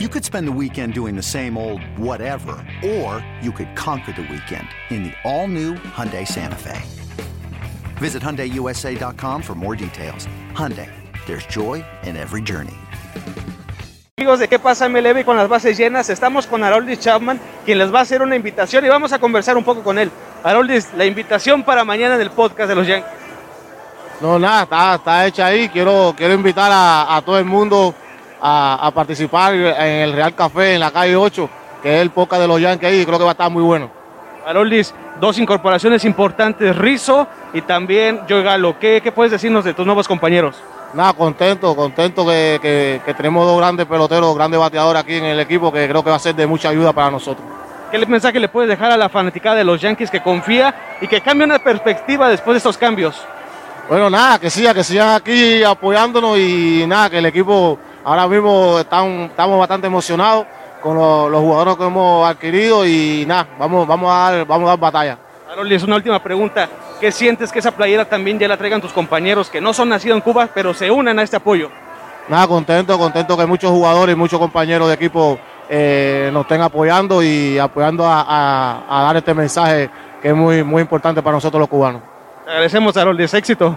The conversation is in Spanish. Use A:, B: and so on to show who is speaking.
A: You could spend the weekend doing the same old whatever, or you could conquer the weekend in the all-new Hyundai Santa Fe. Visit HyundaiUSA.com for more details. Hyundai, there's joy in every journey.
B: Amigos de ¿Qué pasa MLB con las bases llenas? Estamos con Haroldis Chapman, quien les va a hacer una invitación y vamos a conversar un poco con él. Haroldis, la invitación para mañana en el podcast de los Yankees.
C: No, nada, está, está hecha ahí. Quiero, quiero invitar a, a todo el mundo a, a, participar en el Real Café en la calle 8, que es el podcast de los Yankees ahí, y creo que va a estar muy bueno.
B: Haroldis, dos incorporaciones importantes, Rizo y también Joey Galo. ¿Qué, ¿Qué, puedes decirnos de tus nuevos compañeros?
C: Nada, contento, contento que, que, que tenemos dos grandes peloteros, grandes bateadores aquí en el equipo, que creo que va a ser de mucha ayuda para nosotros.
B: ¿Qué mensaje le puedes dejar a la fanaticada de los Yankees que confía y que cambie una perspectiva después de estos cambios?
C: Bueno, nada, que siga, que sigan aquí apoyándonos y nada, que el equipo ahora mismo están, estamos bastante emocionados con los, los, jugadores que hemos adquirido y nada, vamos, vamos, a, dar, vamos a dar batalla.
B: Harold, es una última pregunta. ¿Qué sientes que esa playera también ya la traigan tus compañeros que no son nacidos en Cuba, pero se unan a este apoyo?
C: Nada, contento, contento que muchos jugadores y muchos compañeros de equipo eh, nos estén apoyando y apoyando a, a, a dar este mensaje que es muy, muy importante para nosotros los cubanos.
B: Te agradecemos, Harold, es éxito.